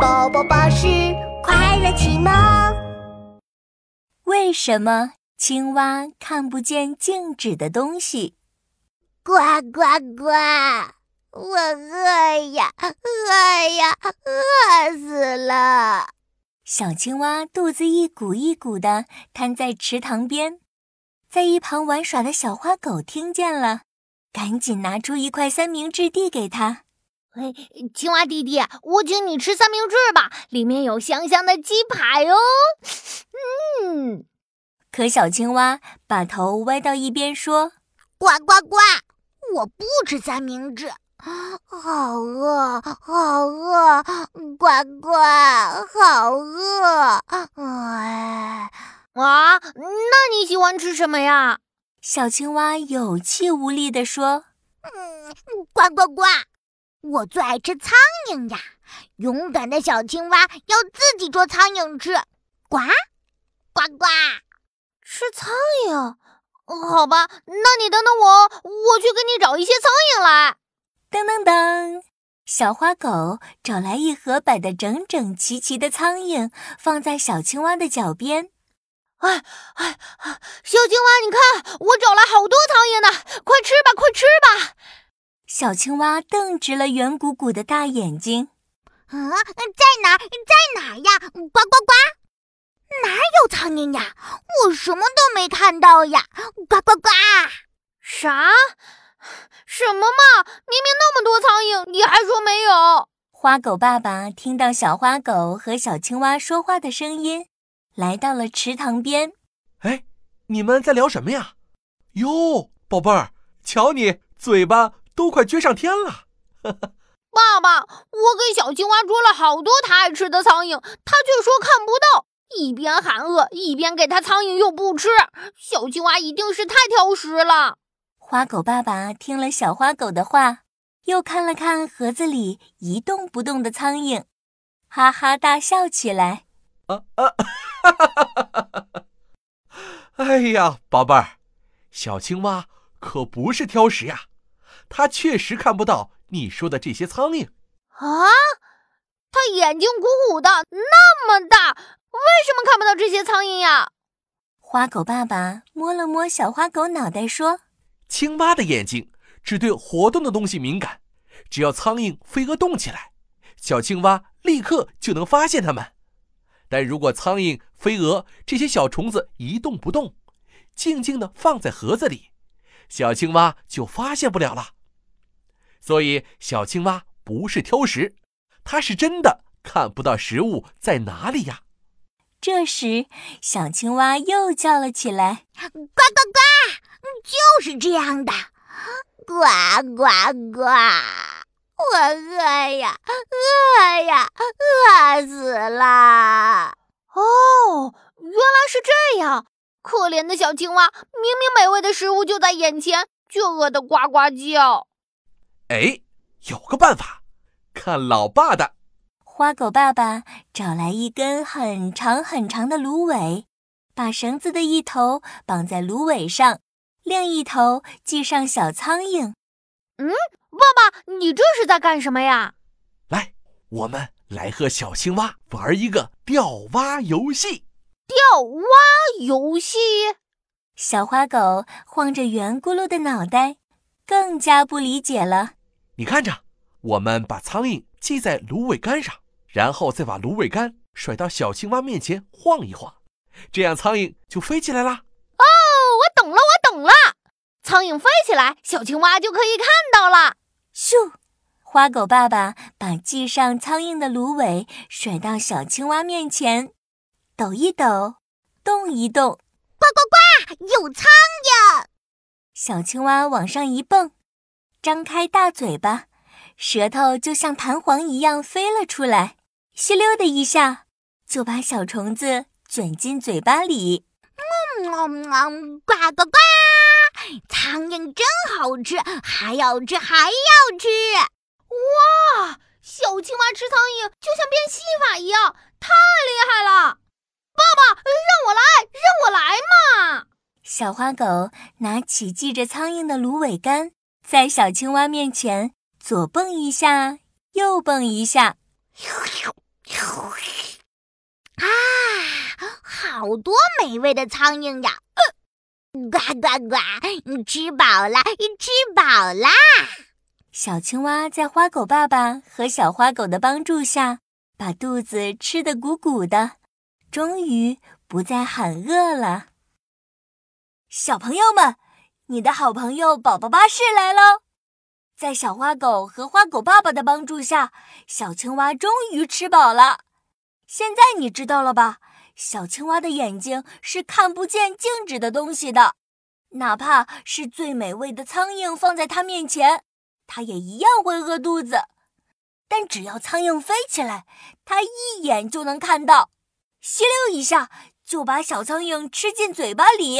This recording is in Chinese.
宝宝巴士快乐启蒙。为什么青蛙看不见静止的东西？呱呱呱！我饿呀，饿呀，饿死了！小青蛙肚子一鼓一鼓的瘫在池塘边，在一旁玩耍的小花狗听见了，赶紧拿出一块三明治递给他。嘿，青蛙弟弟，我请你吃三明治吧，里面有香香的鸡排哦。嗯，可小青蛙把头歪到一边说：“呱呱呱，我不吃三明治，好饿，好饿，呱呱，好饿。”哎，啊，那你喜欢吃什么呀？小青蛙有气无力地说：“嗯，呱呱呱。”我最爱吃苍蝇呀！勇敢的小青蛙要自己捉苍蝇吃，呱呱呱！吃苍蝇？好吧，那你等等我，我去给你找一些苍蝇来。噔噔噔，小花狗找来一盒摆得整整齐齐的苍蝇，放在小青蛙的脚边。哎哎，小青蛙，你看，我找来好多苍蝇呢，快吃吧，快吃吧！小青蛙瞪直了圆鼓鼓的大眼睛，啊，在哪儿？在哪儿呀？呱呱呱！哪有苍蝇呀？我什么都没看到呀！呱呱呱！啥？什么嘛！明明那么多苍蝇，你还说没有？花狗爸爸听到小花狗和小青蛙说话的声音，来到了池塘边。哎，你们在聊什么呀？哟，宝贝儿，瞧你嘴巴。都快撅上天了，爸爸，我给小青蛙捉了好多它爱吃的苍蝇，它却说看不到。一边喊饿，一边给它苍蝇又不吃，小青蛙一定是太挑食了。花狗爸爸听了小花狗的话，又看了看盒子里一动不动的苍蝇，哈哈大笑起来。啊啊！哈哈哈哈哈哈！哎呀，宝贝儿，小青蛙可不是挑食呀。他确实看不到你说的这些苍蝇啊！他眼睛鼓鼓的，那么大，为什么看不到这些苍蝇呀？花狗爸爸摸了摸小花狗脑袋，说：“青蛙的眼睛只对活动的东西敏感，只要苍蝇、飞蛾动起来，小青蛙立刻就能发现它们。但如果苍蝇、飞蛾这些小虫子一动不动，静静的放在盒子里，小青蛙就发现不了了。”所以，小青蛙不是挑食，它是真的看不到食物在哪里呀。这时，小青蛙又叫了起来：“呱呱呱！就是这样的，呱呱呱！我饿呀，饿呀，饿死了！哦，原来是这样。可怜的小青蛙，明明美味的食物就在眼前，却饿得呱呱叫。”哎，有个办法，看老爸的。花狗爸爸找来一根很长很长的芦苇，把绳子的一头绑在芦苇上，另一头系上小苍蝇。嗯，爸爸，你这是在干什么呀？来，我们来和小青蛙玩一个钓蛙游戏。钓蛙游戏？小花狗晃着圆咕噜的脑袋，更加不理解了。你看着，我们把苍蝇系在芦苇杆上，然后再把芦苇杆甩到小青蛙面前晃一晃，这样苍蝇就飞起来啦。哦，我懂了，我懂了。苍蝇飞起来，小青蛙就可以看到了。咻！花狗爸爸把系上苍蝇的芦苇甩到小青蛙面前，抖一抖，动一动，呱呱呱，有苍蝇！小青蛙往上一蹦。张开大嘴巴，舌头就像弹簧一样飞了出来，吸溜的一下就把小虫子卷进嘴巴里。嗯嗯，呱呱呱！苍蝇真好吃，还要吃还要吃！哇，小青蛙吃苍蝇就像变戏法一样，太厉害了！小花狗拿起系着苍蝇的芦苇杆，在小青蛙面前左蹦一下，右蹦一下。啊，好多美味的苍蝇呀！呃、呱呱呱，你吃饱了，你吃饱啦！小青蛙在花狗爸爸和小花狗的帮助下，把肚子吃得鼓鼓的，终于不再喊饿了。小朋友们，你的好朋友宝宝巴士来喽！在小花狗和花狗爸爸的帮助下，小青蛙终于吃饱了。现在你知道了吧？小青蛙的眼睛是看不见静止的东西的，哪怕是最美味的苍蝇放在它面前，它也一样会饿肚子。但只要苍蝇飞起来，它一眼就能看到，吸溜一下就把小苍蝇吃进嘴巴里。